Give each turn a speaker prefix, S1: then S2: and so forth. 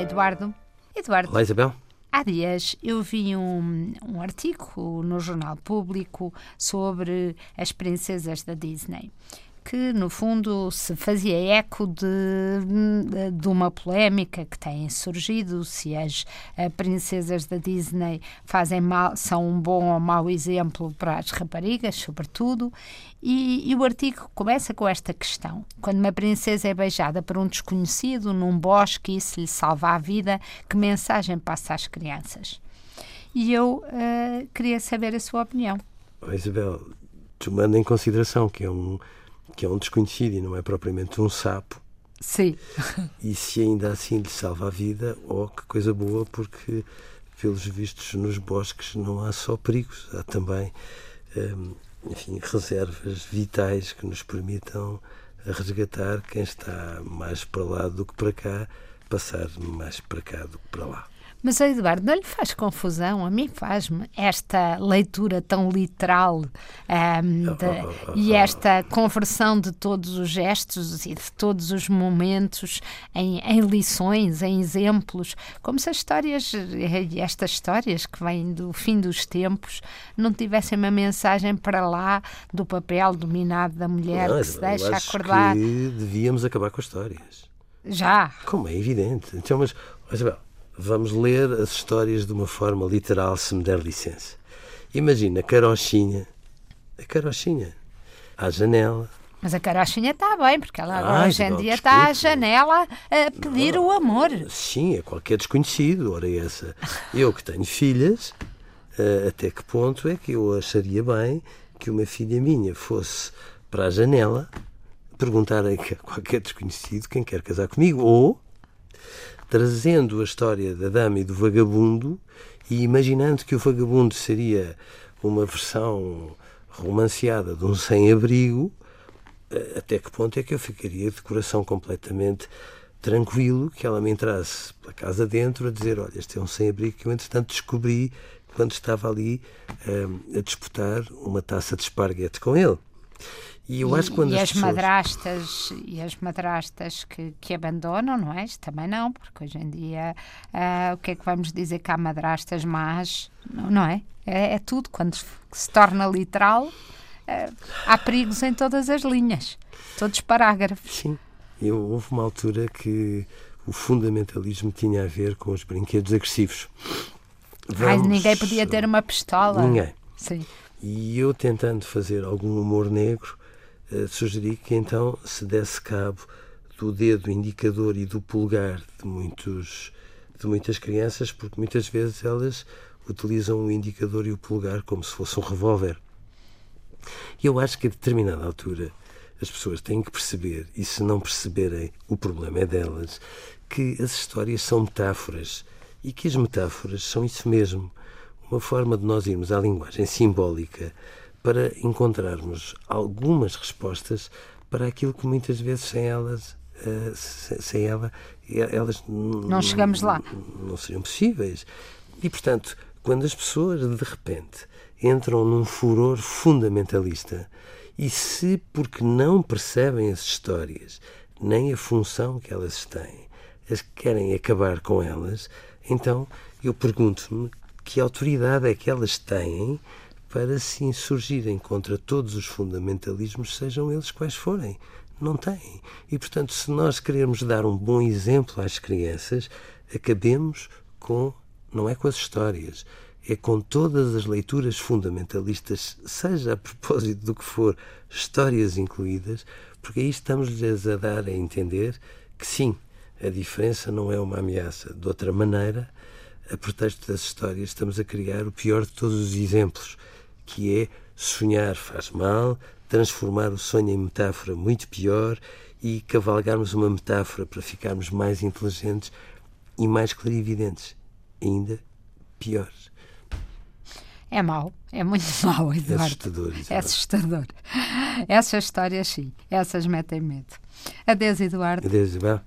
S1: Eduardo. Eduardo.
S2: Olá, Isabel.
S1: Há dias eu vi um, um artigo no Jornal Público sobre as princesas da Disney que, no fundo, se fazia eco de, de uma polémica que tem surgido, se as uh, princesas da Disney fazem mal, são um bom ou mau exemplo para as raparigas, sobretudo, e, e, o artigo começa com esta questão. Quando uma princesa é beijada por um desconhecido num bosque e isso lhe salva a vida, que mensagem passa às crianças? E eu uh, queria saber a sua opinião.
S2: Isabel, tomando em consideração que é um que é um desconhecido e não é propriamente um sapo.
S1: Sim.
S2: E se ainda assim lhe salva a vida, oh, que coisa boa, porque, pelos vistos, nos bosques não há só perigos, há também, hum, enfim, reservas vitais que nos permitam resgatar quem está mais para lá do que para cá, passar mais para cá do que para lá.
S1: Mas, Eduardo, não lhe faz confusão? A mim faz-me esta leitura tão literal um, de, e esta conversão de todos os gestos e de todos os momentos em, em lições, em exemplos, como se as histórias, estas histórias que vêm do fim dos tempos, não tivessem uma mensagem para lá do papel dominado da mulher
S2: não,
S1: que se deixa acordar.
S2: Que devíamos acabar com as histórias.
S1: Já.
S2: Como é evidente. Então, mas, Isabel, vamos ler as histórias de uma forma literal, se me der licença. Imagina a carochinha, a carochinha, à janela.
S1: Mas a carochinha está bem, porque ela Ai, hoje em dia está à janela a pedir não, o amor.
S2: Sim, é qualquer desconhecido. Ora, essa. Eu que tenho filhas, eh, até que ponto é que eu acharia bem que uma filha minha fosse para a janela perguntar a qualquer desconhecido quem quer casar comigo? Ou trazendo a história da dama e do vagabundo e imaginando que o vagabundo seria uma versão romanceada de um sem-abrigo, eh, até que ponto é que eu ficaria de coração completamente tranquilo que ela me entrasse pela casa dentro a dizer: Olha, este é um sem-abrigo que eu, entretanto, descobri quando estava ali um, eh, a disputar uma taça de esparguete com ele.
S1: E eu acho que quando e as, as pessoas... madrastas e as madrastas que, que abandonam, não é? Também não, porque hoje em dia uh, o que é que vamos dizer que há madrastas más, não, não é? é? é? tudo, quando se torna literal, uh, há perigos em todas as linhas, todos os parágrafos.
S2: Sim, eu, houve uma altura que o fundamentalismo tinha a ver com os brinquedos agressivos.
S1: Vamos... Ai, ninguém podia ter uma pistola.
S2: Ninguém.
S1: Sim.
S2: E eu tentando fazer algum humor negro, sugeri que então se desse cabo do dedo indicador e do pulgar de, muitos, de muitas crianças, porque muitas vezes elas utilizam o indicador e o pulgar como se fosse um revólver. E eu acho que a determinada altura as pessoas têm que perceber, e se não perceberem, o problema é delas, que as histórias são metáforas e que as metáforas são isso mesmo, uma forma de nós irmos à linguagem simbólica para encontrarmos algumas respostas para aquilo que muitas vezes sem elas uh, sem ela elas
S1: não chegamos lá.
S2: não seriam possíveis. E portanto quando as pessoas de repente entram num furor fundamentalista e se porque não percebem as histórias nem a função que elas têm as querem acabar com elas então eu pergunto-me que autoridade é que elas têm para se insurgirem contra todos os fundamentalismos, sejam eles quais forem. Não têm. E, portanto, se nós queremos dar um bom exemplo às crianças, acabemos com, não é com as histórias, é com todas as leituras fundamentalistas, seja a propósito do que for, histórias incluídas, porque aí estamos-lhes a dar a entender que sim, a diferença não é uma ameaça. De outra maneira, a pretexto das histórias, estamos a criar o pior de todos os exemplos que é sonhar faz mal, transformar o sonho em metáfora muito pior e cavalgarmos uma metáfora para ficarmos mais inteligentes e mais clarividentes, ainda piores.
S1: É mau, é muito mau, Eduardo.
S2: É assustador.
S1: É assustador. Essas histórias, sim, essas metem medo. Adeus, Eduardo.
S2: Adeus, Isabel.